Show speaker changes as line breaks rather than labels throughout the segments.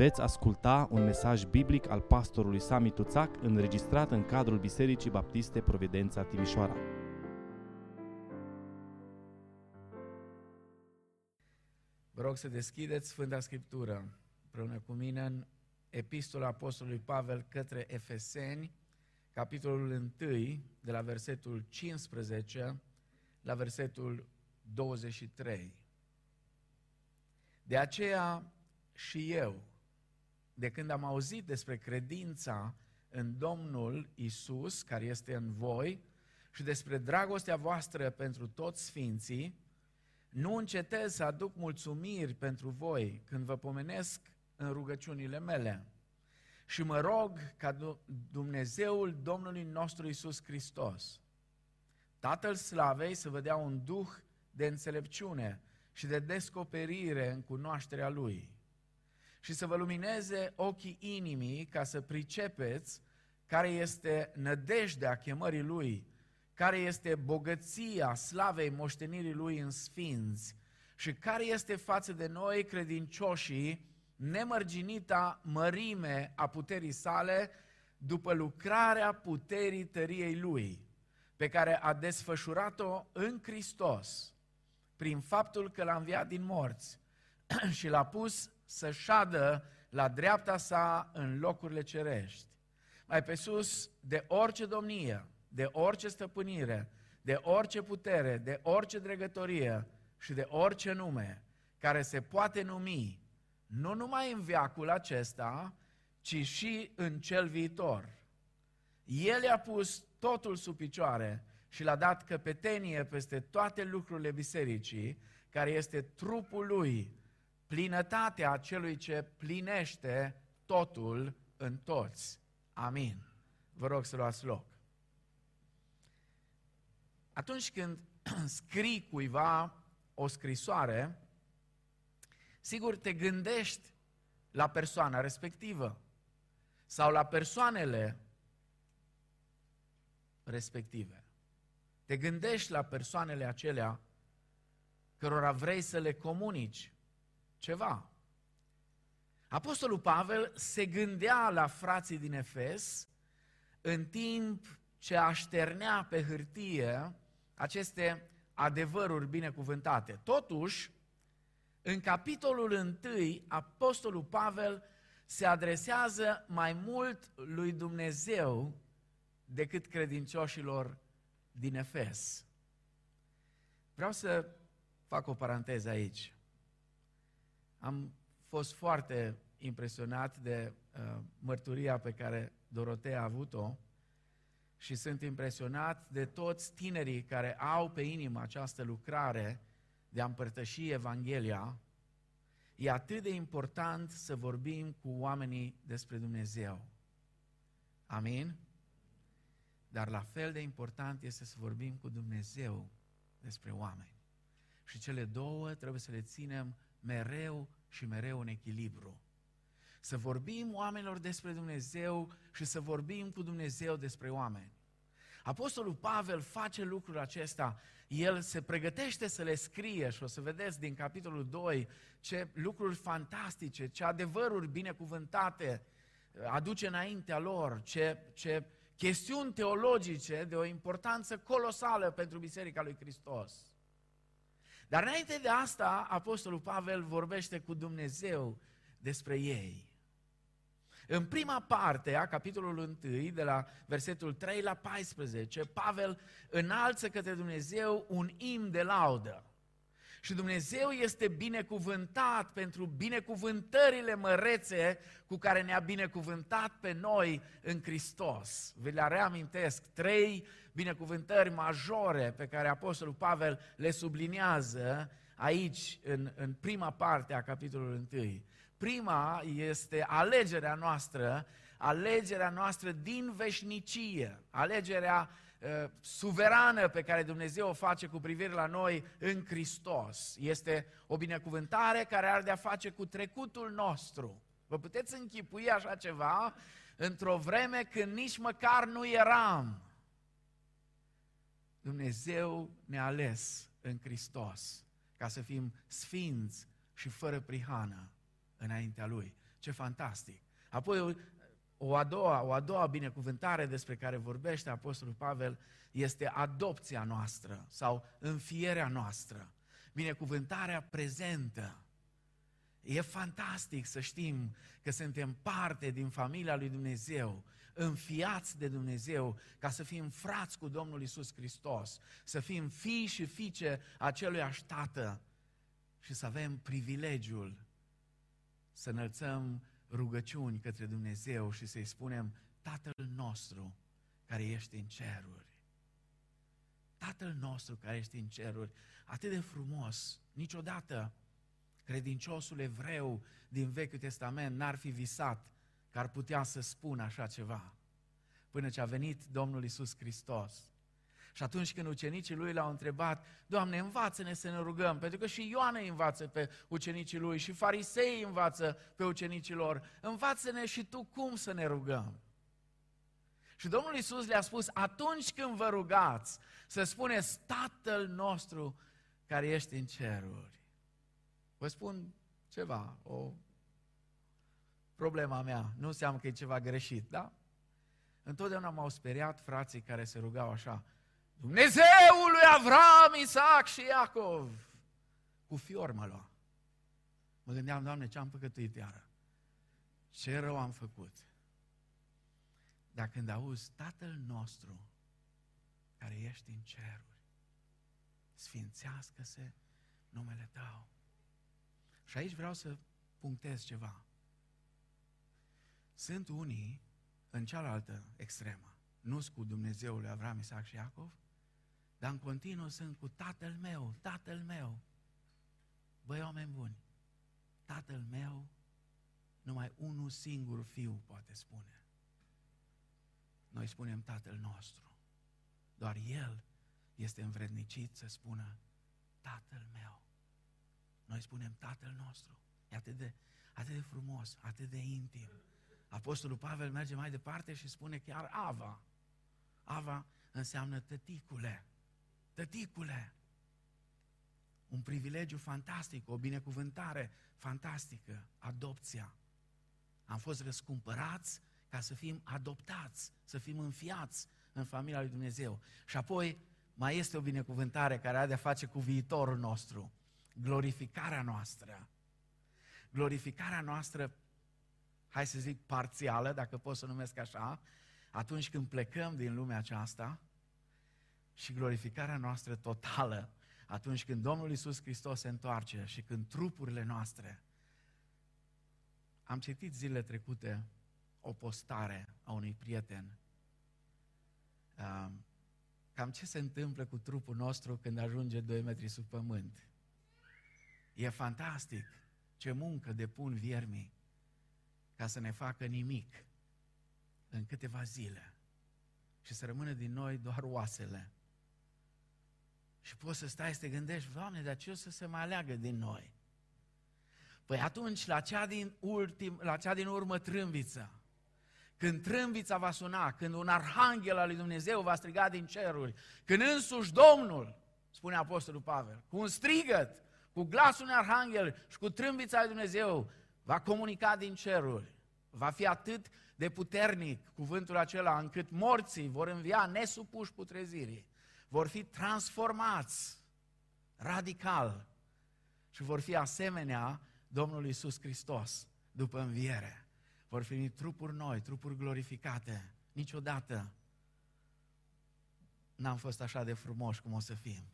Veți asculta un mesaj biblic al pastorului Sami Tuțac înregistrat în cadrul Bisericii Baptiste Providența Timișoara.
Vă rog să deschideți Sfânta Scriptură împreună cu mine în Epistola Apostolului Pavel către Efeseni, capitolul 1, de la versetul 15 la versetul 23. De aceea și eu, de când am auzit despre credința în Domnul Isus, care este în voi, și despre dragostea voastră pentru toți sfinții, nu încetez să aduc mulțumiri pentru voi când vă pomenesc în rugăciunile mele. Și mă rog ca Dumnezeul Domnului nostru Isus Hristos, Tatăl Slavei să vă dea un duh de înțelepciune și de descoperire în cunoașterea Lui și să vă lumineze ochii inimii ca să pricepeți care este nădejdea chemării Lui, care este bogăția slavei moștenirii Lui în sfinți și care este față de noi credincioșii nemărginita mărime a puterii sale după lucrarea puterii tăriei Lui, pe care a desfășurat-o în Hristos, prin faptul că l-a înviat din morți și l-a pus să șadă la dreapta sa în locurile cerești. Mai pe sus de orice domnie, de orice stăpânire, de orice putere, de orice dregătorie și de orice nume care se poate numi, nu numai în viacul acesta, ci și în cel viitor. El i-a pus totul sub picioare și l-a dat căpetenie peste toate lucrurile bisericii, care este trupul lui, plinătatea celui ce plinește totul în toți. Amin. Vă rog să luați loc. Atunci când scrii cuiva o scrisoare, sigur te gândești la persoana respectivă sau la persoanele respective. Te gândești la persoanele acelea cărora vrei să le comunici ceva. Apostolul Pavel se gândea la frații din Efes în timp ce așternea pe hârtie aceste adevăruri binecuvântate. Totuși, în capitolul 1, Apostolul Pavel se adresează mai mult lui Dumnezeu decât credincioșilor din Efes. Vreau să fac o paranteză aici. Am fost foarte impresionat de uh, mărturia pe care Dorotea a avut-o și sunt impresionat de toți tinerii care au pe inimă această lucrare de a împărtăși Evanghelia. E atât de important să vorbim cu oamenii despre Dumnezeu. Amin? Dar la fel de important este să vorbim cu Dumnezeu despre oameni. Și cele două trebuie să le ținem mereu și mereu în echilibru. Să vorbim oamenilor despre Dumnezeu și să vorbim cu Dumnezeu despre oameni. Apostolul Pavel face lucrul acesta, el se pregătește să le scrie și o să vedeți din capitolul 2 ce lucruri fantastice, ce adevăruri binecuvântate aduce înaintea lor, ce, ce chestiuni teologice de o importanță colosală pentru Biserica lui Hristos. Dar înainte de asta, Apostolul Pavel vorbește cu Dumnezeu despre ei. În prima parte a capitolului 1, de la versetul 3 la 14, Pavel înalță către Dumnezeu un im de laudă. Și Dumnezeu este binecuvântat pentru binecuvântările mărețe cu care ne-a binecuvântat pe noi în Hristos. Vi le reamintesc, trei binecuvântări majore pe care Apostolul Pavel le subliniază aici, în, în prima parte a capitolului 1. Prima este alegerea noastră, alegerea noastră din veșnicie, alegerea uh, suverană pe care Dumnezeu o face cu privire la noi în Hristos. Este o binecuvântare care are de-a face cu trecutul nostru. Vă puteți închipui așa ceva într-o vreme când nici măcar nu eram. Dumnezeu ne-a ales în Hristos ca să fim sfinți și fără prihană înaintea Lui. Ce fantastic! Apoi o a doua, o a doua binecuvântare despre care vorbește Apostolul Pavel este adopția noastră sau înfierea noastră. Binecuvântarea prezentă. E fantastic să știm că suntem parte din familia lui Dumnezeu, înfiați de Dumnezeu, ca să fim frați cu Domnul Isus Hristos, să fim fii și fiice acelui Tată și să avem privilegiul să înălțăm rugăciuni către Dumnezeu și să-i spunem, Tatăl nostru care ești în ceruri. Tatăl nostru care ești în ceruri, atât de frumos, niciodată credinciosul evreu din Vechiul Testament n-ar fi visat că ar putea să spună așa ceva. Până ce a venit Domnul Isus Hristos. Și atunci când ucenicii lui l-au întrebat, Doamne, învață-ne să ne rugăm, pentru că și Ioan îi învață pe ucenicii lui și farisei învață pe ucenicii lor, învață-ne și tu cum să ne rugăm. Și Domnul Isus le-a spus, atunci când vă rugați, să spuneți Tatăl nostru care ești în ceruri. Vă spun ceva, o problema mea, nu înseamnă că e ceva greșit, da? Întotdeauna m-au speriat frații care se rugau așa, Dumnezeul lui Avram, Isaac și Iacov. Cu fior mă lua. Mă gândeam, Doamne, ce am păcătuit iară? Ce rău am făcut? Dar când auzi Tatăl nostru, care ești în ceruri, sfințească-se numele Tău. Și aici vreau să punctez ceva. Sunt unii în cealaltă extremă. Nu cu Dumnezeul lui Avram, Isaac și Iacov, dar în continuu sunt cu tatăl meu, tatăl meu. Băi, oameni buni, tatăl meu, numai unul singur fiu poate spune. Noi spunem tatăl nostru. Doar el este învrednicit să spună tatăl meu. Noi spunem tatăl nostru. E atât de, atât de frumos, atât de intim. Apostolul Pavel merge mai departe și spune chiar Ava. Ava înseamnă tăticule. Tăticule, un privilegiu fantastic, o binecuvântare fantastică, adopția. Am fost răscumpărați ca să fim adoptați, să fim înfiați în familia lui Dumnezeu. Și apoi mai este o binecuvântare care are de-a face cu viitorul nostru, glorificarea noastră. Glorificarea noastră, hai să zic parțială, dacă pot să numesc așa, atunci când plecăm din lumea aceasta, și glorificarea noastră totală atunci când Domnul Isus Hristos se întoarce și când trupurile noastre. Am citit zilele trecute o postare a unui prieten. Cam ce se întâmplă cu trupul nostru când ajunge 2 metri sub pământ. E fantastic ce muncă depun viermii ca să ne facă nimic în câteva zile și să rămână din noi doar oasele. Și poți să stai să te gândești, Doamne, dar ce o să se mai aleagă din noi? Păi atunci, la cea din, ultim, la cea din urmă trâmbiță, când trâmbița va suna, când un arhanghel al lui Dumnezeu va striga din ceruri, când însuși Domnul, spune Apostolul Pavel, cu un strigăt, cu glasul unui arhanghel și cu trâmbița lui Dumnezeu, va comunica din ceruri. Va fi atât de puternic cuvântul acela încât morții vor învia nesupuși putrezirii vor fi transformați radical și vor fi asemenea Domnului Isus Hristos după înviere. Vor fi trupuri noi, trupuri glorificate. Niciodată n-am fost așa de frumoși cum o să fim.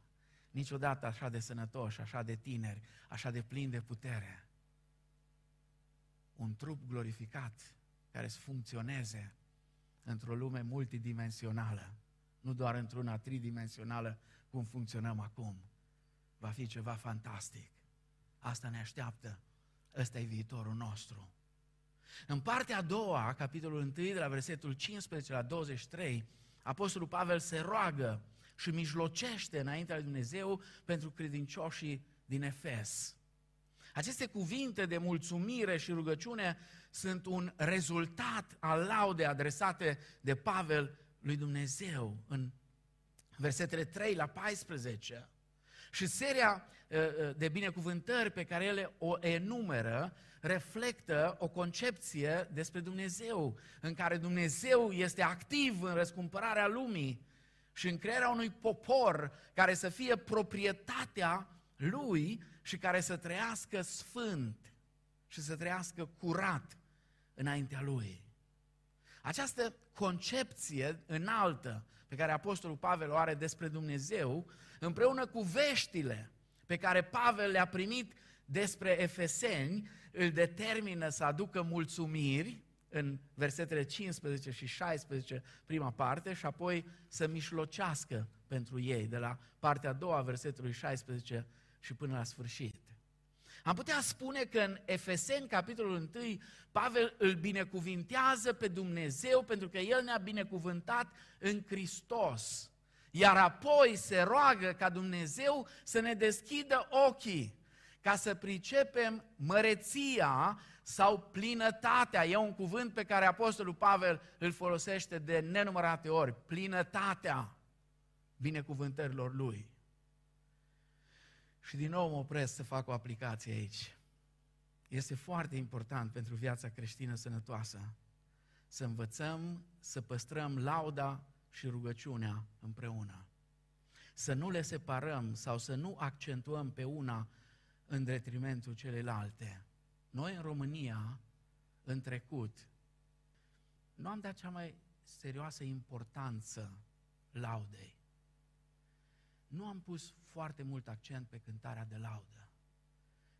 Niciodată așa de sănătoși, așa de tineri, așa de plini de putere. Un trup glorificat care să funcționeze într-o lume multidimensională nu doar într-una tridimensională cum funcționăm acum. Va fi ceva fantastic. Asta ne așteaptă. Ăsta e viitorul nostru. În partea a doua, capitolul 1, de la versetul 15 la 23, Apostolul Pavel se roagă și mijlocește înaintea lui Dumnezeu pentru credincioșii din Efes. Aceste cuvinte de mulțumire și rugăciune sunt un rezultat al laude adresate de Pavel lui Dumnezeu în versetele 3 la 14. Și seria ă, ă, de binecuvântări pe care ele o enumeră reflectă o concepție despre Dumnezeu, în care Dumnezeu este activ în răscumpărarea lumii și în crearea unui popor care să fie proprietatea lui și care să trăiască sfânt și să trăiască curat înaintea lui. Această concepție înaltă pe care Apostolul Pavel o are despre Dumnezeu, împreună cu veștile pe care Pavel le-a primit despre efeseni, îl determină să aducă mulțumiri în versetele 15 și 16, prima parte, și apoi să mișlocească pentru ei, de la partea a doua, versetului 16 și până la sfârșit. Am putea spune că în Efeseni, capitolul 1, Pavel îl binecuvintează pe Dumnezeu pentru că El ne-a binecuvântat în Hristos. Iar apoi se roagă ca Dumnezeu să ne deschidă ochii ca să pricepem măreția sau plinătatea. E un cuvânt pe care Apostolul Pavel îl folosește de nenumărate ori. Plinătatea binecuvântărilor lui. Și din nou mă opresc să fac o aplicație aici. Este foarte important pentru viața creștină sănătoasă să învățăm să păstrăm lauda și rugăciunea împreună. Să nu le separăm sau să nu accentuăm pe una în detrimentul celelalte. Noi în România, în trecut, nu am dat cea mai serioasă importanță laudei. Nu am pus foarte mult accent pe cântarea de laudă.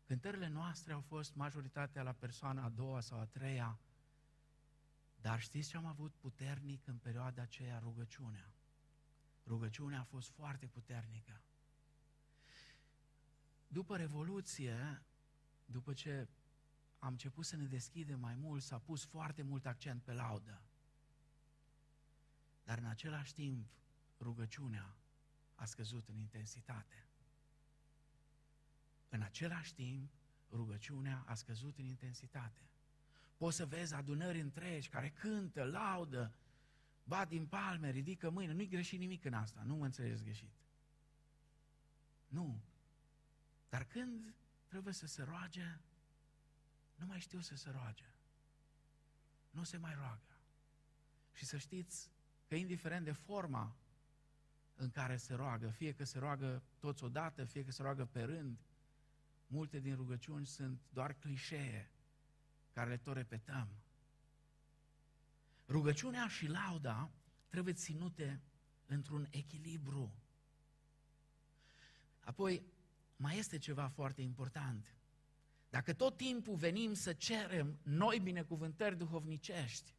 Cântările noastre au fost majoritatea la persoana a doua sau a treia, dar știți ce am avut puternic în perioada aceea? Rugăciunea. Rugăciunea a fost foarte puternică. După Revoluție, după ce am început să ne deschidem mai mult, s-a pus foarte mult accent pe laudă. Dar în același timp, rugăciunea a scăzut în intensitate. În același timp, rugăciunea a scăzut în intensitate. Poți să vezi adunări întregi care cântă, laudă, bat din palme, ridică mâine. Nu-i greșit nimic în asta, nu mă înțelegeți greșit. Nu. Dar când trebuie să se roage, nu mai știu să se roage. Nu se mai roagă. Și să știți că indiferent de forma în care se roagă, fie că se roagă toți odată, fie că se roagă pe rând, multe din rugăciuni sunt doar clișee care le tot repetăm. Rugăciunea și lauda trebuie ținute într-un echilibru. Apoi, mai este ceva foarte important. Dacă tot timpul venim să cerem noi binecuvântări duhovnicești,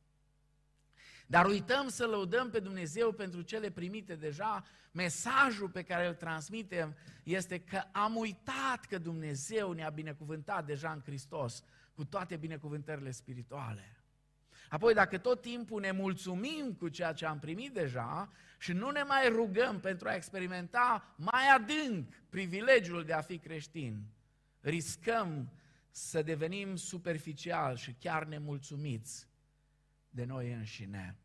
dar uităm să lăudăm pe Dumnezeu pentru cele primite deja, mesajul pe care îl transmitem este că am uitat că Dumnezeu ne-a binecuvântat deja în Hristos cu toate binecuvântările spirituale. Apoi, dacă tot timpul ne mulțumim cu ceea ce am primit deja și nu ne mai rugăm pentru a experimenta mai adânc privilegiul de a fi creștin, riscăm să devenim superficial și chiar nemulțumiți de noi înșine.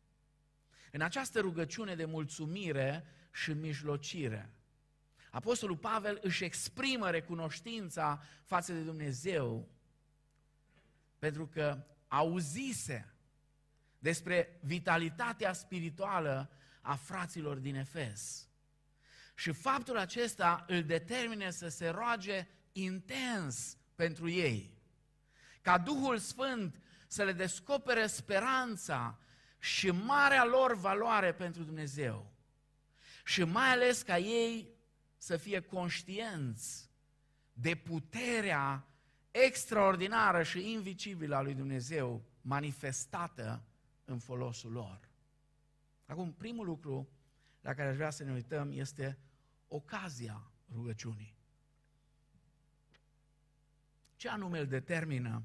În această rugăciune de mulțumire și mijlocire, Apostolul Pavel își exprimă recunoștința față de Dumnezeu pentru că auzise despre vitalitatea spirituală a fraților din Efes. Și faptul acesta îl determine să se roage intens pentru ei. Ca Duhul Sfânt să le descopere speranța și marea lor valoare pentru Dumnezeu. Și mai ales ca ei să fie conștienți de puterea extraordinară și invicibilă a lui Dumnezeu manifestată în folosul lor. Acum, primul lucru la care aș vrea să ne uităm este ocazia rugăciunii. Ce anume îl determină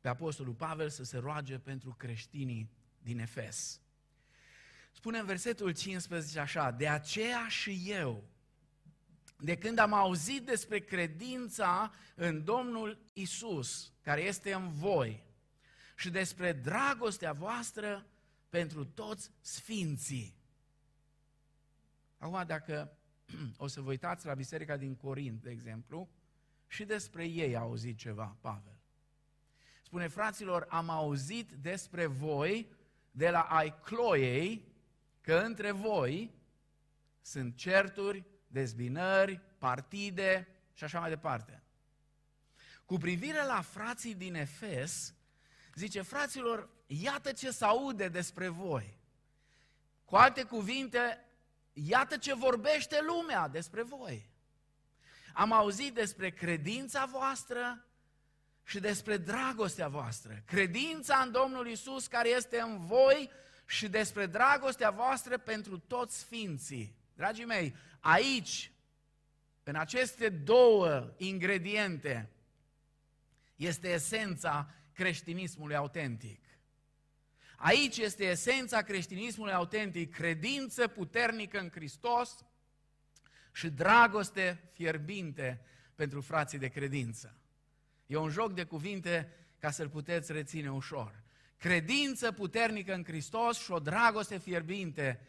pe Apostolul Pavel să se roage pentru creștinii din Efes? Spune în versetul 15 așa, de aceea și eu, de când am auzit despre credința în Domnul Isus, care este în voi, și despre dragostea voastră pentru toți sfinții. Acum, dacă o să vă uitați la biserica din Corint, de exemplu, și despre ei a auzit ceva Pavel. Spune, fraților, am auzit despre voi de la ai Cloiei că între voi sunt certuri, dezbinări, partide și așa mai departe. Cu privire la frații din Efes, zice, fraților, iată ce se aude despre voi. Cu alte cuvinte, iată ce vorbește lumea despre voi. Am auzit despre credința voastră și despre dragostea voastră. Credința în Domnul Isus care este în voi și despre dragostea voastră pentru toți sfinții. Dragii mei, aici, în aceste două ingrediente, este esența creștinismului autentic. Aici este esența creștinismului autentic, credință puternică în Hristos și dragoste fierbinte pentru frații de credință. E un joc de cuvinte ca să-l puteți reține ușor. Credință puternică în Hristos și o dragoste fierbinte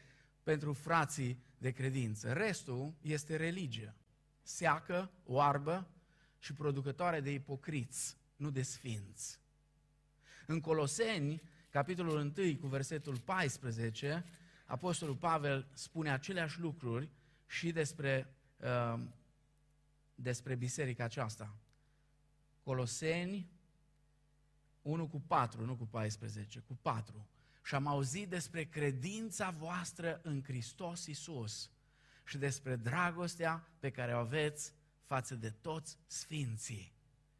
pentru frații de credință. Restul este religie. Seacă, oarbă și producătoare de ipocriți, nu de sfinți. În Coloseni, capitolul 1, cu versetul 14, Apostolul Pavel spune aceleași lucruri și despre, uh, despre biserica aceasta. Coloseni 1 cu 4, nu cu 14, cu 4. Și am auzit despre credința voastră în Hristos Isus și despre dragostea pe care o aveți față de toți sfinții.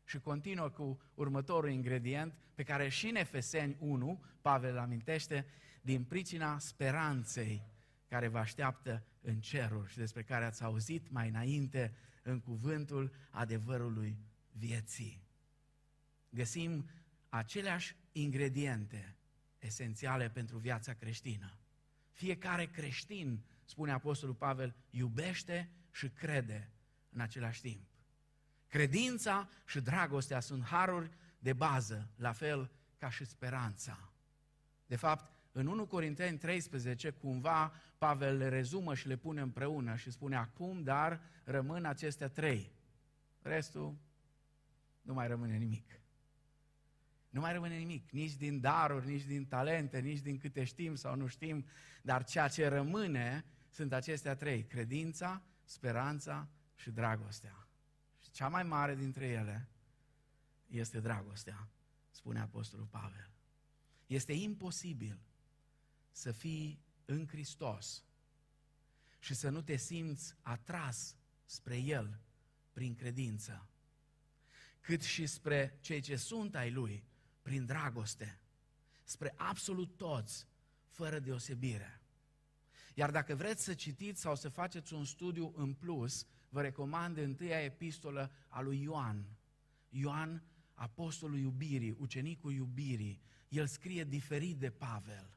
Și continuă cu următorul ingredient pe care și în Efeseni 1, Pavel amintește, din pricina speranței care vă așteaptă în ceruri și despre care ați auzit mai înainte în cuvântul adevărului vieții. Găsim aceleași ingrediente esențiale pentru viața creștină. Fiecare creștin, spune Apostolul Pavel, iubește și crede în același timp. Credința și dragostea sunt haruri de bază, la fel ca și speranța. De fapt, în 1 Corinteni 13, cumva Pavel le rezumă și le pune împreună și spune acum, dar rămân acestea trei. Restul nu mai rămâne nimic. Nu mai rămâne nimic, nici din daruri, nici din talente, nici din câte știm sau nu știm, dar ceea ce rămâne sunt acestea trei, credința, speranța și dragostea. Și cea mai mare dintre ele este dragostea, spune Apostolul Pavel. Este imposibil să fii în Hristos și să nu te simți atras spre El prin credință, cât și spre cei ce sunt ai Lui prin dragoste, spre absolut toți, fără deosebire. Iar dacă vreți să citiți sau să faceți un studiu în plus, vă recomand întâia epistolă a lui Ioan. Ioan, apostolul iubirii, ucenicul iubirii, el scrie diferit de Pavel.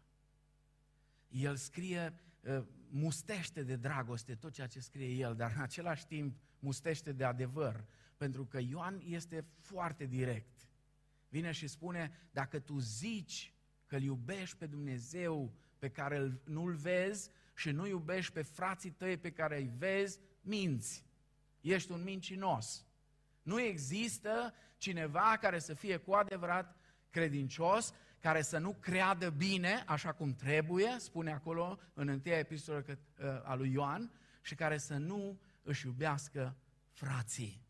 El scrie, ă, mustește de dragoste tot ceea ce scrie el, dar în același timp mustește de adevăr, pentru că Ioan este foarte direct. Vine și spune, dacă tu zici că îl iubești pe Dumnezeu pe care nu-l vezi și nu iubești pe frații tăi pe care îi vezi, minți. Ești un mincinos. Nu există cineva care să fie cu adevărat credincios, care să nu creadă bine așa cum trebuie, spune acolo în întâia epistolă uh, a lui Ioan, și care să nu își iubească frații.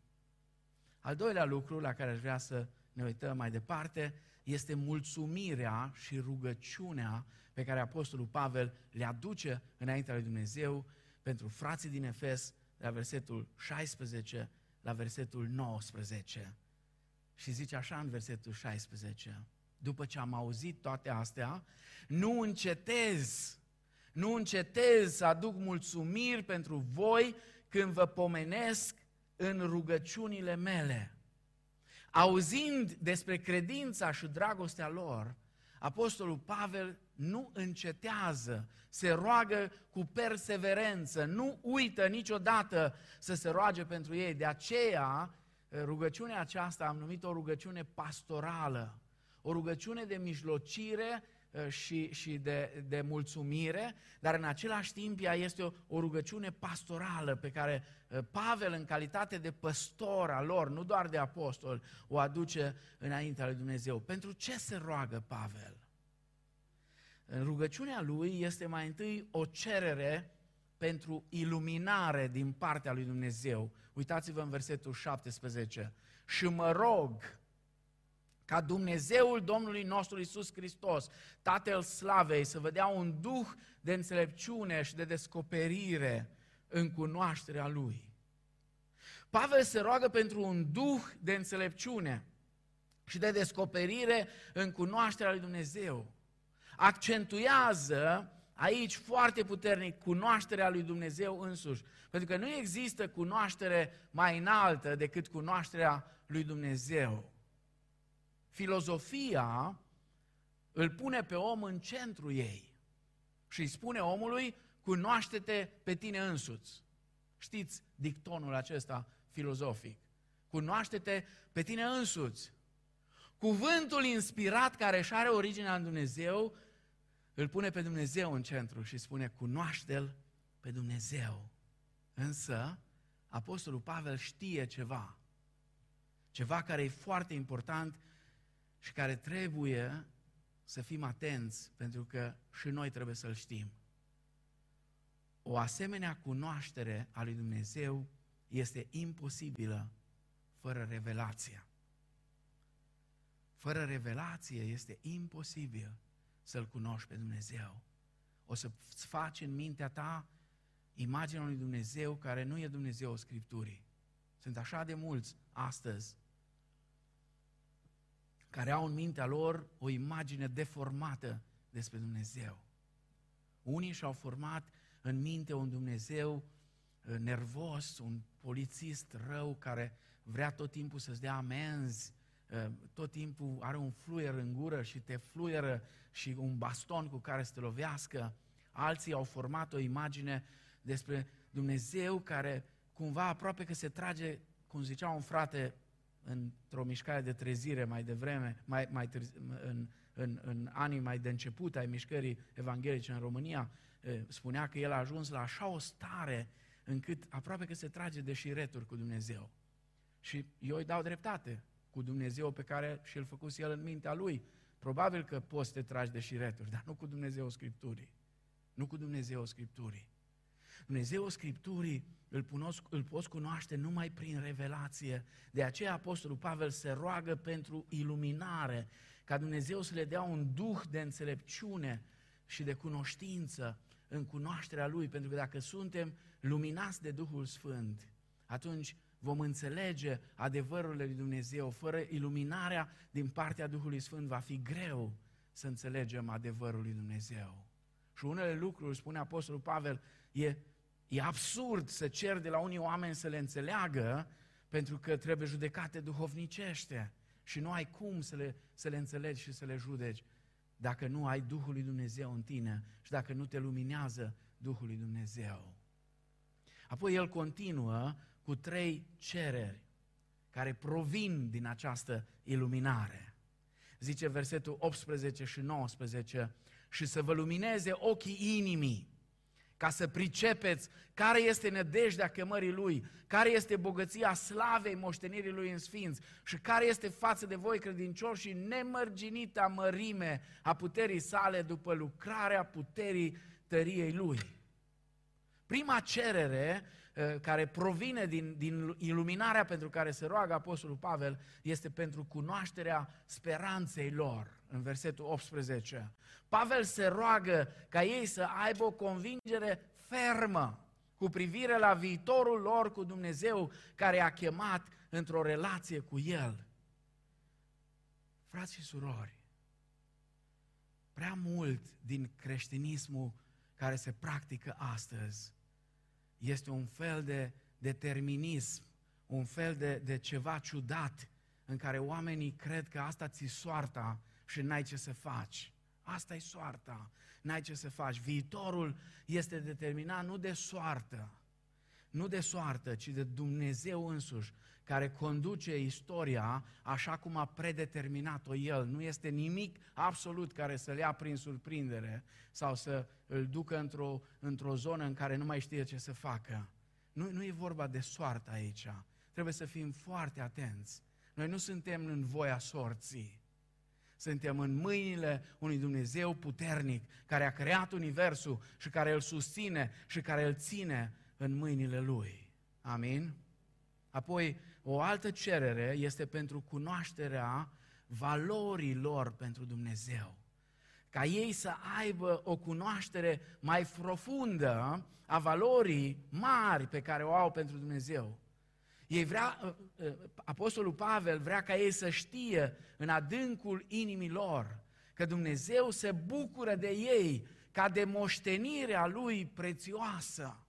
Al doilea lucru la care aș vrea să ne uităm mai departe, este mulțumirea și rugăciunea pe care Apostolul Pavel le aduce înaintea lui Dumnezeu pentru frații din Efes, la versetul 16 la versetul 19. Și zice așa în versetul 16, după ce am auzit toate astea, nu încetez, nu încetez să aduc mulțumiri pentru voi când vă pomenesc în rugăciunile mele auzind despre credința și dragostea lor, Apostolul Pavel nu încetează, se roagă cu perseverență, nu uită niciodată să se roage pentru ei. De aceea, rugăciunea aceasta am numit o rugăciune pastorală, o rugăciune de mijlocire uh, și, și de, de mulțumire, dar în același timp ea este o, o rugăciune pastorală pe care uh, Pavel, în calitate de păstor al lor, nu doar de apostol, o aduce înaintea lui Dumnezeu. Pentru ce se roagă Pavel? În rugăciunea lui este mai întâi o cerere pentru iluminare din partea lui Dumnezeu. Uitați-vă în versetul 17. Și mă rog ca Dumnezeul Domnului nostru Isus Hristos, Tatăl Slavei, să vă dea un duh de înțelepciune și de descoperire în cunoașterea Lui. Pavel se roagă pentru un duh de înțelepciune și de descoperire în cunoașterea lui Dumnezeu. Accentuează aici foarte puternic cunoașterea lui Dumnezeu însuși. Pentru că nu există cunoaștere mai înaltă decât cunoașterea lui Dumnezeu. Filozofia îl pune pe om în centru ei și îi spune omului, cunoaște-te pe tine însuți. Știți dictonul acesta filozofic. Cunoaște-te pe tine însuți. Cuvântul inspirat care își are originea în Dumnezeu îl pune pe Dumnezeu în centru și spune cunoaște-L pe Dumnezeu. Însă, Apostolul Pavel știe ceva. Ceva care e foarte important și care trebuie să fim atenți, pentru că și noi trebuie să-L știm. O asemenea cunoaștere a lui Dumnezeu este imposibilă fără revelația. Fără revelație este imposibil să-L cunoști pe Dumnezeu. O să-ți faci în mintea ta imaginea unui Dumnezeu care nu e Dumnezeu Scripturii. Sunt așa de mulți astăzi care au în mintea lor o imagine deformată despre Dumnezeu. Unii și-au format în minte un Dumnezeu uh, nervos, un polițist rău care vrea tot timpul să-ți dea amenzi, uh, tot timpul are un fluier în gură și te fluieră și un baston cu care să te lovească. Alții au format o imagine despre Dumnezeu care cumva aproape că se trage, cum zicea un frate într-o mișcare de trezire mai devreme, mai, mai târzi, în, în, în anii mai de început ai mișcării evanghelice în România, spunea că el a ajuns la așa o stare încât aproape că se trage de șireturi cu Dumnezeu. Și eu îi dau dreptate cu Dumnezeu pe care și-l făcuse el în mintea lui. Probabil că poți să te tragi de șireturi, dar nu cu Dumnezeu Scripturii. Nu cu Dumnezeu Scripturii. Dumnezeu Scripturii îl, punosc, îl poți cunoaște numai prin revelație. De aceea Apostolul Pavel se roagă pentru iluminare, ca Dumnezeu să le dea un duh de înțelepciune și de cunoștință în cunoașterea Lui, pentru că dacă suntem luminați de Duhul Sfânt, atunci vom înțelege adevărurile lui Dumnezeu. Fără iluminarea din partea Duhului Sfânt va fi greu să înțelegem adevărul lui Dumnezeu. Și unele lucruri, spune Apostolul Pavel, e E absurd să cer de la unii oameni să le înțeleagă, pentru că trebuie judecate duhovnicește și nu ai cum să le, să le înțelegi și să le judeci dacă nu ai Duhul lui Dumnezeu în tine și dacă nu te luminează Duhul lui Dumnezeu. Apoi el continuă cu trei cereri care provin din această iluminare. Zice versetul 18 și 19, și să vă lumineze ochii inimii, ca să pricepeți care este nădejdea chemării Lui, care este bogăția slavei moștenirii Lui în sfinți și care este față de voi credincioși și nemărginita mărime a puterii sale după lucrarea puterii tăriei Lui. Prima cerere uh, care provine din, din iluminarea pentru care se roagă Apostolul Pavel este pentru cunoașterea speranței lor în versetul 18. Pavel se roagă ca ei să aibă o convingere fermă cu privire la viitorul lor cu Dumnezeu care a chemat într-o relație cu El. Frați și surori, prea mult din creștinismul care se practică astăzi este un fel de determinism, un fel de, de ceva ciudat în care oamenii cred că asta ți soarta și n-ai ce să faci. Asta e soarta, n-ai ce să faci. Viitorul este determinat nu de soartă, nu de soartă, ci de Dumnezeu însuși, care conduce istoria așa cum a predeterminat-o El. Nu este nimic absolut care să-l ia prin surprindere sau să îl ducă într-o, într-o zonă în care nu mai știe ce să facă. Nu, nu e vorba de soartă aici. Trebuie să fim foarte atenți. Noi nu suntem în voia sorții. Suntem în mâinile unui Dumnezeu puternic care a creat Universul și care îl susține și care îl ține în mâinile Lui. Amin? Apoi, o altă cerere este pentru cunoașterea valorii lor pentru Dumnezeu. Ca ei să aibă o cunoaștere mai profundă a valorii mari pe care o au pentru Dumnezeu. Ei vrea, uh, uh, Apostolul Pavel vrea ca ei să știe în adâncul inimii lor că Dumnezeu se bucură de ei ca de moștenirea lui prețioasă.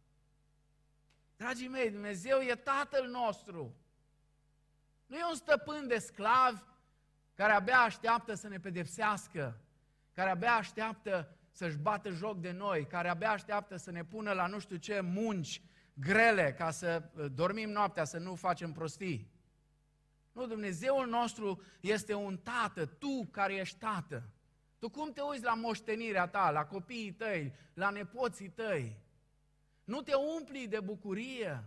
Dragii mei, Dumnezeu e Tatăl nostru. Nu e un stăpân de sclavi care abia așteaptă să ne pedepsească, care abia așteaptă să-și bată joc de noi, care abia așteaptă să ne pună la nu știu ce munci grele ca să uh, dormim noaptea, să nu facem prostii. Nu, Dumnezeul nostru este un tată, tu care ești tată. Tu cum te uiți la moștenirea ta, la copiii tăi, la nepoții tăi? Nu te umpli de bucurie?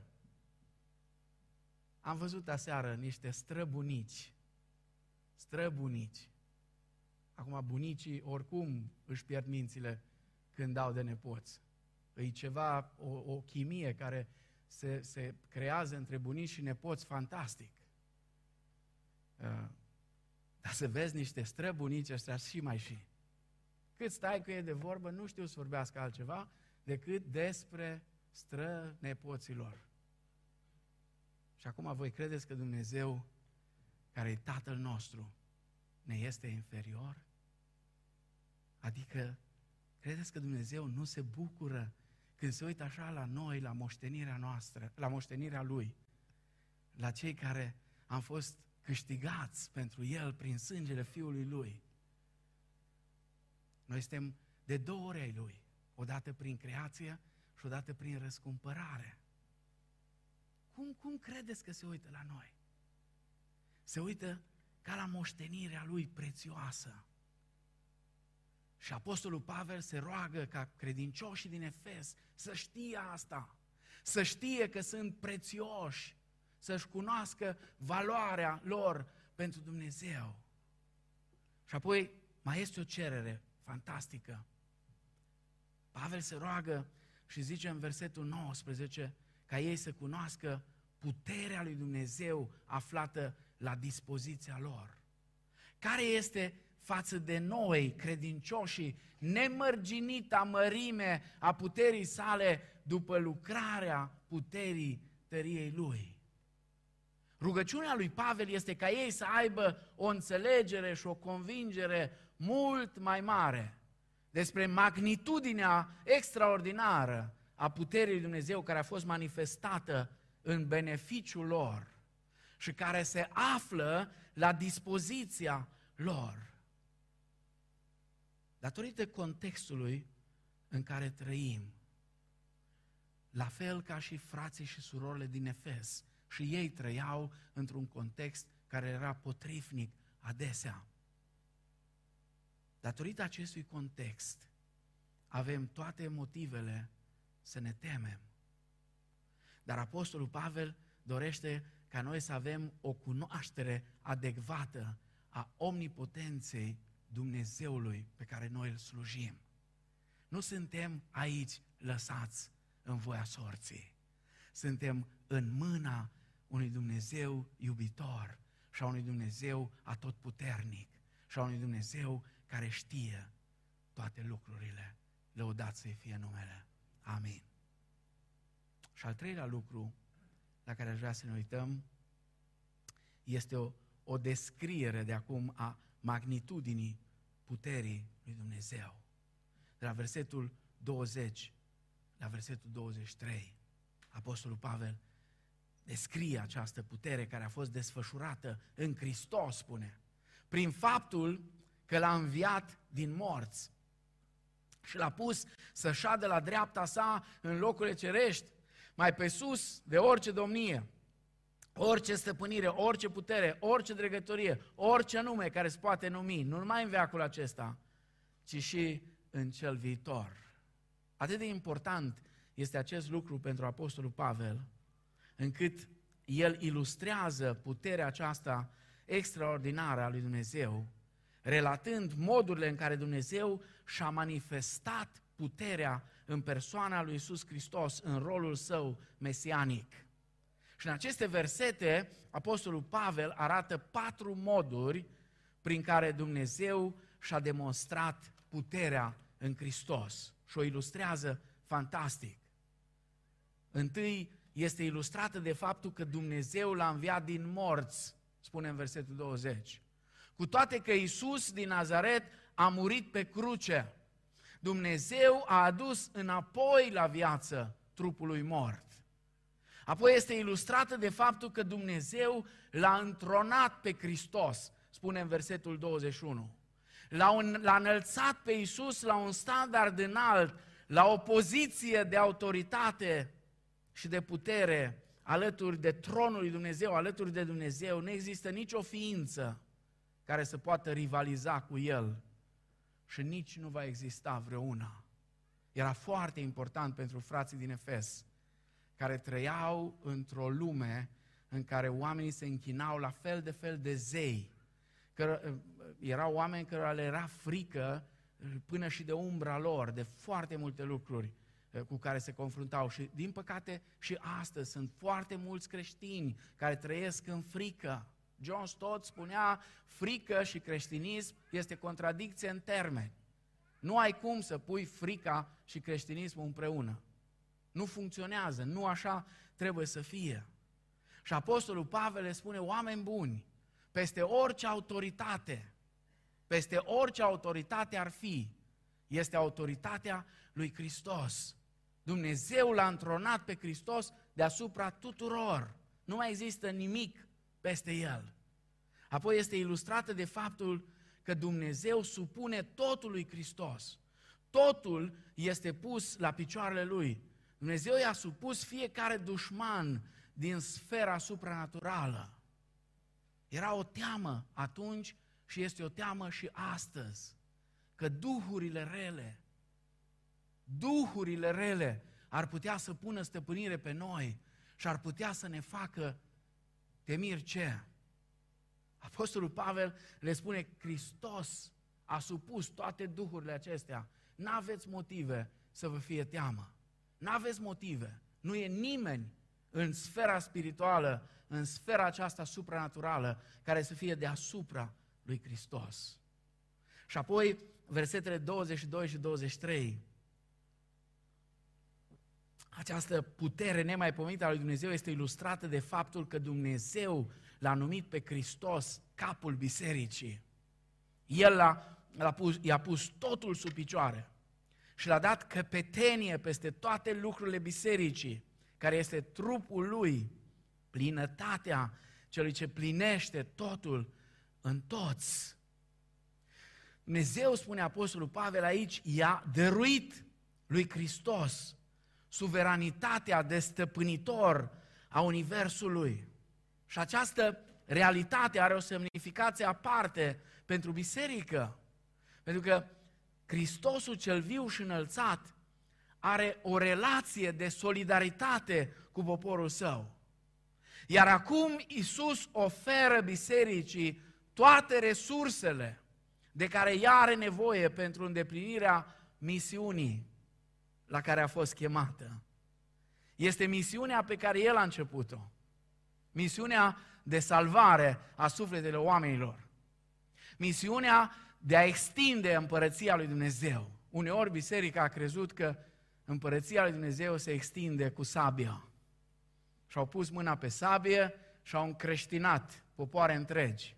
Am văzut aseară niște străbunici, străbunici. Acum bunicii oricum își pierd mințile când dau de nepoți. E ceva, o, o chimie care se, se creează între bunici și nepoți fantastic. Uh, dar să vezi niște străbunici ăștia și mai și. Cât stai cu ei de vorbă, nu știu să vorbească altceva decât despre strănepoților. Și acum voi credeți că Dumnezeu, care e Tatăl nostru, ne este inferior? Adică, credeți că Dumnezeu nu se bucură când se uită așa la noi, la moștenirea noastră, la moștenirea Lui, la cei care am fost câștigați pentru El prin sângele Fiului Lui. Noi suntem de două ori ai Lui, odată prin creație și odată prin răscumpărare. Cum, cum credeți că se uită la noi? Se uită ca la moștenirea Lui prețioasă. Și Apostolul Pavel se roagă ca credincioșii din Efes să știe asta, să știe că sunt prețioși, să-și cunoască valoarea lor pentru Dumnezeu. Și apoi mai este o cerere fantastică. Pavel se roagă și zice în versetul 19 ca ei să cunoască puterea lui Dumnezeu aflată la dispoziția lor. Care este față de noi, credincioșii, nemărginita mărime a puterii sale după lucrarea puterii tăriei lui. Rugăciunea lui Pavel este ca ei să aibă o înțelegere și o convingere mult mai mare despre magnitudinea extraordinară a puterii lui Dumnezeu care a fost manifestată în beneficiul lor și care se află la dispoziția lor datorită contextului în care trăim. La fel ca și frații și surorile din Efes, și ei trăiau într-un context care era potrivnic adesea. Datorită acestui context, avem toate motivele să ne temem. Dar Apostolul Pavel dorește ca noi să avem o cunoaștere adecvată a omnipotenței Dumnezeului pe care noi îl slujim. Nu suntem aici lăsați în voia sorții. Suntem în mâna unui Dumnezeu iubitor și a unui Dumnezeu atotputernic și a unui Dumnezeu care știe toate lucrurile. Lăudat să-i fie numele. Amin. Și al treilea lucru la care aș vrea să ne uităm este o, o descriere de acum a magnitudinii puterii lui Dumnezeu. De la versetul 20 la versetul 23, Apostolul Pavel descrie această putere care a fost desfășurată în Hristos, spune, prin faptul că l-a înviat din morți și l-a pus să șadă la dreapta sa în locurile cerești, mai pe sus de orice domnie, orice stăpânire, orice putere, orice dregătorie, orice nume care se poate numi, nu numai în veacul acesta, ci și în cel viitor. Atât de important este acest lucru pentru Apostolul Pavel, încât el ilustrează puterea aceasta extraordinară a lui Dumnezeu, relatând modurile în care Dumnezeu și-a manifestat puterea în persoana lui Isus Hristos, în rolul său mesianic. Și în aceste versete, Apostolul Pavel arată patru moduri prin care Dumnezeu și-a demonstrat puterea în Hristos și o ilustrează fantastic. Întâi este ilustrată de faptul că Dumnezeu l-a înviat din morți, spune în versetul 20. Cu toate că Isus din Nazaret a murit pe cruce, Dumnezeu a adus înapoi la viață trupului mort. Apoi este ilustrată de faptul că Dumnezeu l-a întronat pe Hristos, spune în versetul 21. L-a, un, l-a înălțat pe Isus la un standard înalt, la o poziție de autoritate și de putere alături de tronul lui Dumnezeu, alături de Dumnezeu. Nu există nicio ființă care să poată rivaliza cu El și nici nu va exista vreuna. Era foarte important pentru frații din Efes, care trăiau într-o lume în care oamenii se închinau la fel de fel de zei. Că uh, erau oameni care le era frică uh, până și de umbra lor, de foarte multe lucruri uh, cu care se confruntau. Și, din păcate, și astăzi sunt foarte mulți creștini care trăiesc în frică. John Stott spunea, frică și creștinism este contradicție în termeni. Nu ai cum să pui frica și creștinismul împreună. Nu funcționează, nu așa trebuie să fie. Și Apostolul Pavel le spune, oameni buni, peste orice autoritate, peste orice autoritate ar fi, este autoritatea lui Hristos. Dumnezeu l-a întronat pe Hristos deasupra tuturor. Nu mai există nimic peste el. Apoi este ilustrată de faptul că Dumnezeu supune totul lui Hristos. Totul este pus la picioarele lui. Dumnezeu i-a supus fiecare dușman din sfera supranaturală. Era o teamă atunci și este o teamă și astăzi. Că duhurile rele, duhurile rele ar putea să pună stăpânire pe noi și ar putea să ne facă temir ce? Apostolul Pavel le spune, Hristos a supus toate duhurile acestea. N-aveți motive să vă fie teamă. N-aveți motive. Nu e nimeni în sfera spirituală, în sfera aceasta supranaturală, care să fie deasupra lui Hristos. Și apoi, versetele 22 și 23, această putere nemaipomenită a lui Dumnezeu este ilustrată de faptul că Dumnezeu l-a numit pe Hristos capul bisericii. El l-a, l-a pus, i-a pus totul sub picioare și l-a dat căpetenie peste toate lucrurile bisericii, care este trupul lui, plinătatea celui ce plinește totul în toți. Dumnezeu, spune Apostolul Pavel aici, i-a dăruit lui Hristos suveranitatea de stăpânitor a Universului. Și această realitate are o semnificație aparte pentru biserică. Pentru că Hristosul cel viu și înălțat are o relație de solidaritate cu poporul său. Iar acum Isus oferă bisericii toate resursele de care ea are nevoie pentru îndeplinirea misiunii la care a fost chemată. Este misiunea pe care El a început-o. Misiunea de salvare a sufletele oamenilor. Misiunea de a extinde împărăția lui Dumnezeu. Uneori biserica a crezut că împărăția lui Dumnezeu se extinde cu sabia. Și-au pus mâna pe sabie și au încreștinat popoare întregi.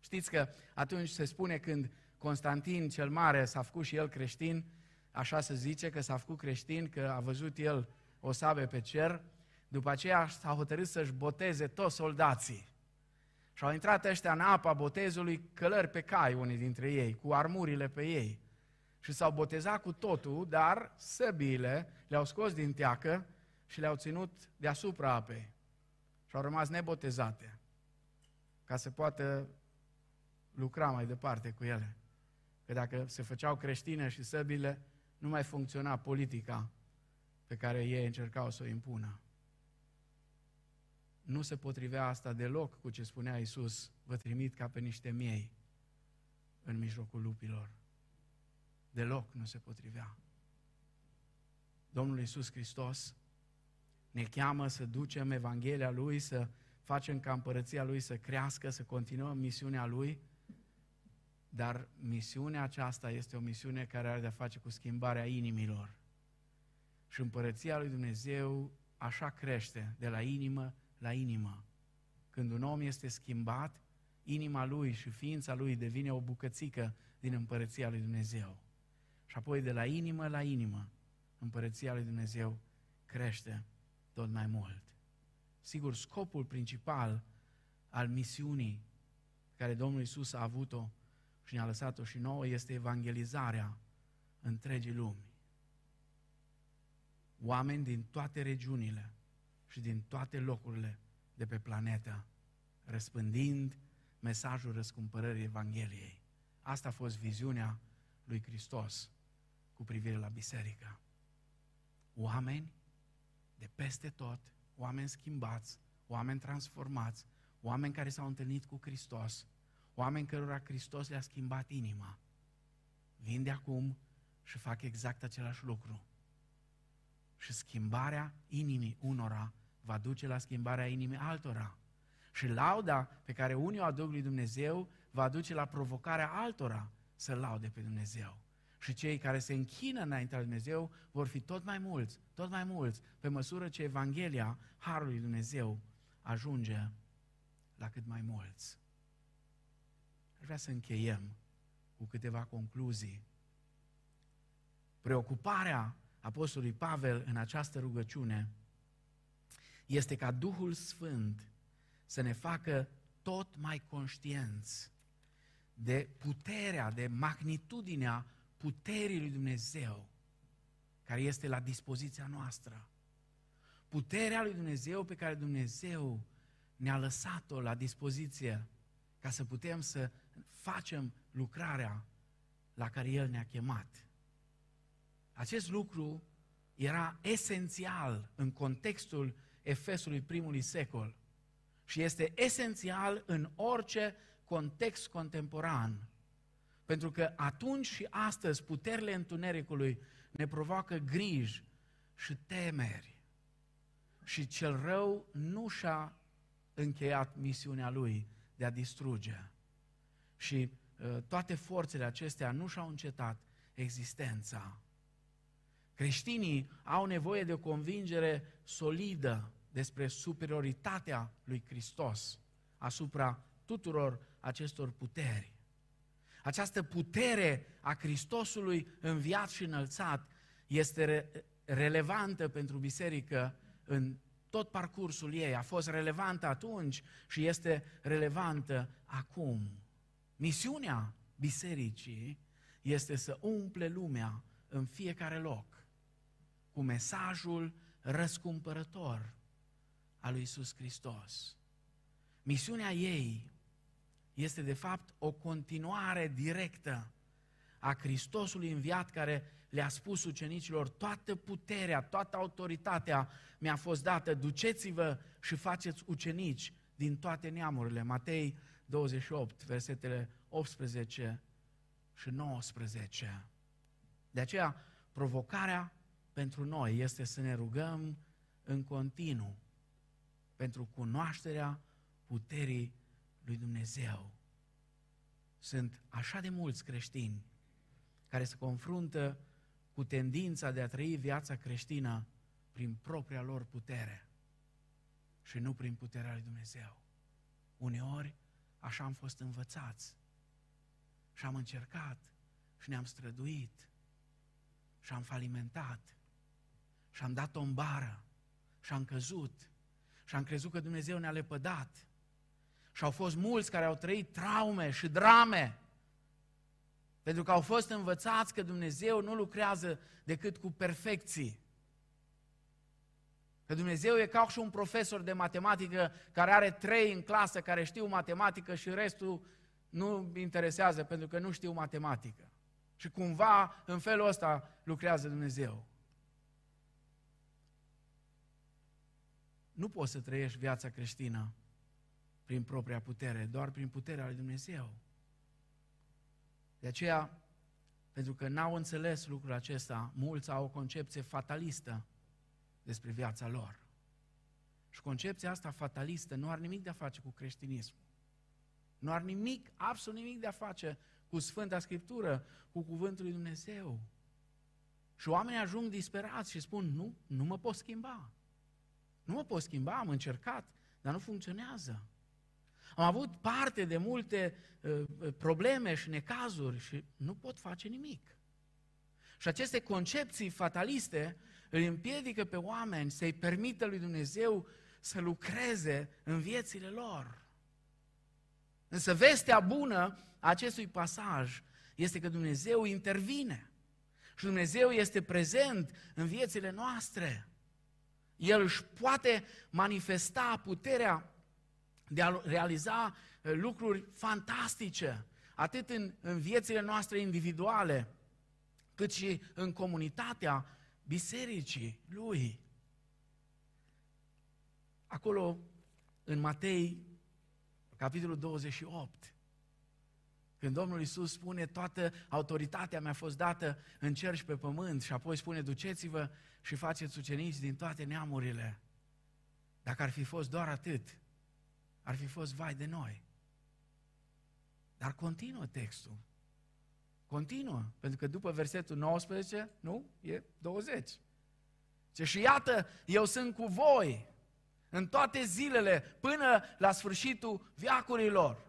Știți că atunci se spune când Constantin cel Mare s-a făcut și el creștin, așa se zice că s-a făcut creștin, că a văzut el o sabie pe cer, după aceea s-a hotărât să-și boteze toți soldații. Și au intrat ăștia în apa botezului călări pe cai, unii dintre ei, cu armurile pe ei. Și s-au botezat cu totul, dar săbiile le-au scos din teacă și le-au ținut deasupra apei și au rămas nebotezate ca să poată lucra mai departe cu ele. Că dacă se făceau creștine și săbile, nu mai funcționa politica pe care ei încercau să o impună. Nu se potrivea asta deloc cu ce spunea Isus, vă trimit ca pe niște miei în mijlocul lupilor. Deloc nu se potrivea. Domnul Iisus Hristos ne cheamă să ducem Evanghelia Lui, să facem ca împărăția Lui să crească, să continuăm misiunea Lui, dar misiunea aceasta este o misiune care are de-a face cu schimbarea inimilor. Și împărăția lui Dumnezeu așa crește, de la inimă la inimă. Când un om este schimbat, inima lui și ființa lui devine o bucățică din împărăția lui Dumnezeu. Și apoi de la inimă la inimă, împărăția lui Dumnezeu crește tot mai mult. Sigur, scopul principal al misiunii care Domnul Isus a avut-o și ne-a lăsat-o și nouă este evangelizarea întregii lumi. Oameni din toate regiunile și din toate locurile de pe planetă, răspândind mesajul răscumpărării Evangheliei. Asta a fost viziunea lui Hristos cu privire la biserică. Oameni de peste tot, oameni schimbați, oameni transformați, oameni care s-au întâlnit cu Hristos, oameni cărora Hristos le-a schimbat inima, vin de acum și fac exact același lucru. Și schimbarea inimii unora va duce la schimbarea inimii altora. Și lauda pe care unii o aduc lui Dumnezeu va duce la provocarea altora să laude pe Dumnezeu. Și cei care se închină înaintea lui Dumnezeu vor fi tot mai mulți, tot mai mulți, pe măsură ce Evanghelia Harului Dumnezeu ajunge la cât mai mulți. Aș vrea să încheiem cu câteva concluzii. Preocuparea Apostolului Pavel în această rugăciune este ca Duhul Sfânt să ne facă tot mai conștienți de puterea, de magnitudinea puterii lui Dumnezeu care este la dispoziția noastră. Puterea lui Dumnezeu pe care Dumnezeu ne-a lăsat-o la dispoziție ca să putem să facem lucrarea la care El ne-a chemat. Acest lucru era esențial în contextul Efesului primului secol și este esențial în orice context contemporan. Pentru că atunci și astăzi puterile întunericului ne provoacă griji și temeri. Și cel rău nu și-a încheiat misiunea lui de a distruge. Și uh, toate forțele acestea nu și-au încetat existența. Creștinii au nevoie de o convingere solidă despre superioritatea lui Hristos asupra tuturor acestor puteri. Această putere a Hristosului înviat și înălțat este re- relevantă pentru biserică în tot parcursul ei. A fost relevantă atunci și este relevantă acum. Misiunea bisericii este să umple lumea în fiecare loc cu mesajul răscumpărător al lui Isus Hristos. Misiunea ei este de fapt o continuare directă a Hristosului înviat care le-a spus ucenicilor, toată puterea, toată autoritatea mi-a fost dată, duceți-vă și faceți ucenici din toate neamurile. Matei 28, versetele 18 și 19. De aceea, provocarea pentru noi este să ne rugăm în continuu pentru cunoașterea puterii lui Dumnezeu. Sunt așa de mulți creștini care se confruntă cu tendința de a trăi viața creștină prin propria lor putere și nu prin puterea lui Dumnezeu. Uneori așa am fost învățați. Și am încercat și ne-am străduit. Și am falimentat. Și am dat o bară. Și am căzut. Și am crezut că Dumnezeu ne-a lepădat. Și au fost mulți care au trăit traume și drame. Pentru că au fost învățați că Dumnezeu nu lucrează decât cu perfecții. Că Dumnezeu e ca și un profesor de matematică care are trei în clasă care știu matematică și restul nu interesează pentru că nu știu matematică. Și cumva în felul ăsta lucrează Dumnezeu. Nu poți să trăiești viața creștină prin propria putere, doar prin puterea lui Dumnezeu. De aceea, pentru că n-au înțeles lucrul acesta, mulți au o concepție fatalistă despre viața lor. Și concepția asta fatalistă nu are nimic de a face cu creștinismul. Nu are nimic, absolut nimic de a face cu Sfânta Scriptură, cu Cuvântul lui Dumnezeu. Și oamenii ajung disperați și spun, nu, nu mă pot schimba. Nu mă pot schimba, am încercat, dar nu funcționează. Am avut parte de multe uh, probleme și necazuri și nu pot face nimic. Și aceste concepții fataliste îl împiedică pe oameni să-i permită lui Dumnezeu să lucreze în viețile lor. Însă vestea bună a acestui pasaj este că Dumnezeu intervine și Dumnezeu este prezent în viețile noastre. El își poate manifesta puterea de a realiza uh, lucruri fantastice, atât în, în viețile noastre individuale, cât și în comunitatea bisericii lui. Acolo, în Matei, capitolul 28, când Domnul Isus spune, toată autoritatea mi-a fost dată în cer și pe pământ și apoi spune, duceți-vă și faceți ucenici din toate neamurile. Dacă ar fi fost doar atât, ar fi fost vai de noi. Dar continuă textul. Continuă, pentru că după versetul 19, nu, e 20. Ce și iată, eu sunt cu voi în toate zilele până la sfârșitul viacurilor.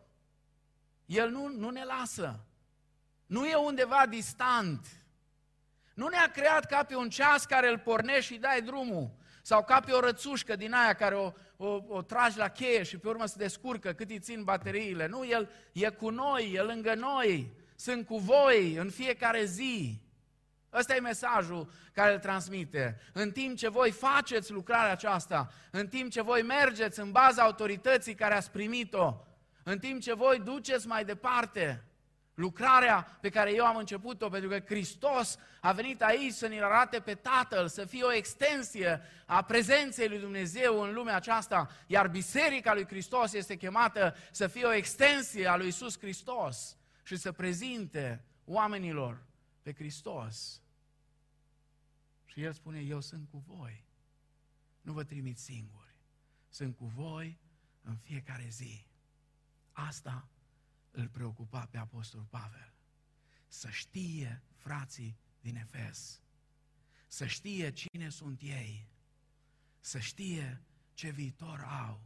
El nu, nu ne lasă. Nu e undeva distant. Nu ne-a creat ca pe un ceas care îl pornești și dai drumul. Sau ca pe o rățușcă din aia care o, o, o tragi la cheie și pe urmă se descurcă cât îi țin bateriile. Nu, El e cu noi, E lângă noi. Sunt cu voi în fiecare zi. Ăsta e mesajul care îl transmite. În timp ce voi faceți lucrarea aceasta, în timp ce voi mergeți în baza autorității care ați primit-o, în timp ce voi duceți mai departe lucrarea pe care eu am început-o, pentru că Hristos a venit aici să ne arate pe Tatăl, să fie o extensie a prezenței lui Dumnezeu în lumea aceasta, iar Biserica lui Hristos este chemată să fie o extensie a lui Isus Hristos și să prezinte oamenilor pe Hristos. Și El spune, eu sunt cu voi, nu vă trimit singuri, sunt cu voi în fiecare zi. Asta îl preocupa pe Apostol Pavel. Să știe frații din Efes, să știe cine sunt ei, să știe ce viitor au,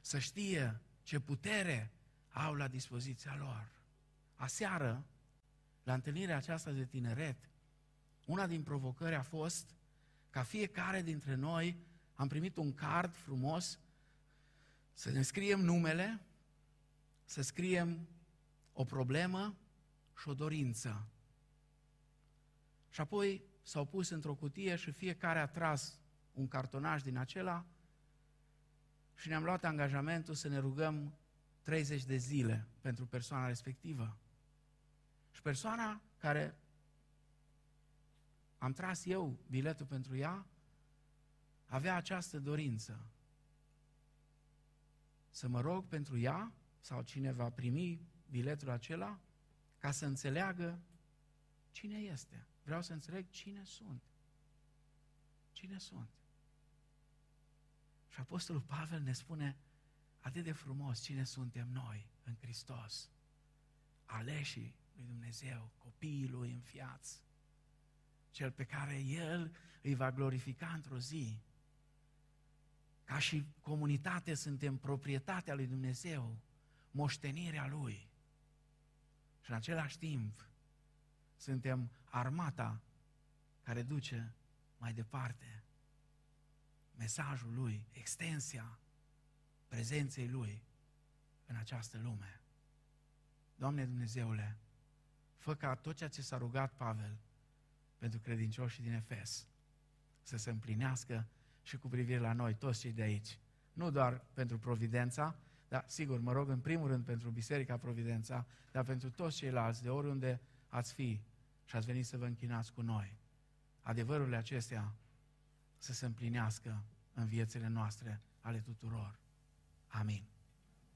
să știe ce putere au la dispoziția lor. Aseară, la întâlnirea aceasta de tineret, una din provocări a fost ca fiecare dintre noi am primit un card frumos să ne scriem numele să scriem o problemă și o dorință. Și apoi s-au pus într-o cutie și fiecare a tras un cartonaj din acela și ne-am luat angajamentul să ne rugăm 30 de zile pentru persoana respectivă. Și persoana care am tras eu biletul pentru ea, avea această dorință. Să mă rog pentru ea sau cine va primi biletul acela ca să înțeleagă cine este. Vreau să înțeleg cine sunt. Cine sunt. Și Apostolul Pavel ne spune atât de frumos cine suntem noi în Hristos. Aleșii lui Dumnezeu, copiii lui înfiați. Cel pe care El îi va glorifica într-o zi. Ca și comunitate suntem proprietatea lui Dumnezeu moștenirea Lui. Și în același timp suntem armata care duce mai departe mesajul Lui, extensia prezenței Lui în această lume. Doamne Dumnezeule, fă ca tot ceea ce s-a rugat Pavel pentru credincioșii din Efes să se împlinească și cu privire la noi, toți cei de aici. Nu doar pentru Providența, dar sigur, mă rog în primul rând pentru Biserica Providența, dar pentru toți ceilalți, de oriunde ați fi și ați venit să vă închinați cu noi. Adevărurile acestea să se împlinească în viețile noastre ale tuturor. Amin.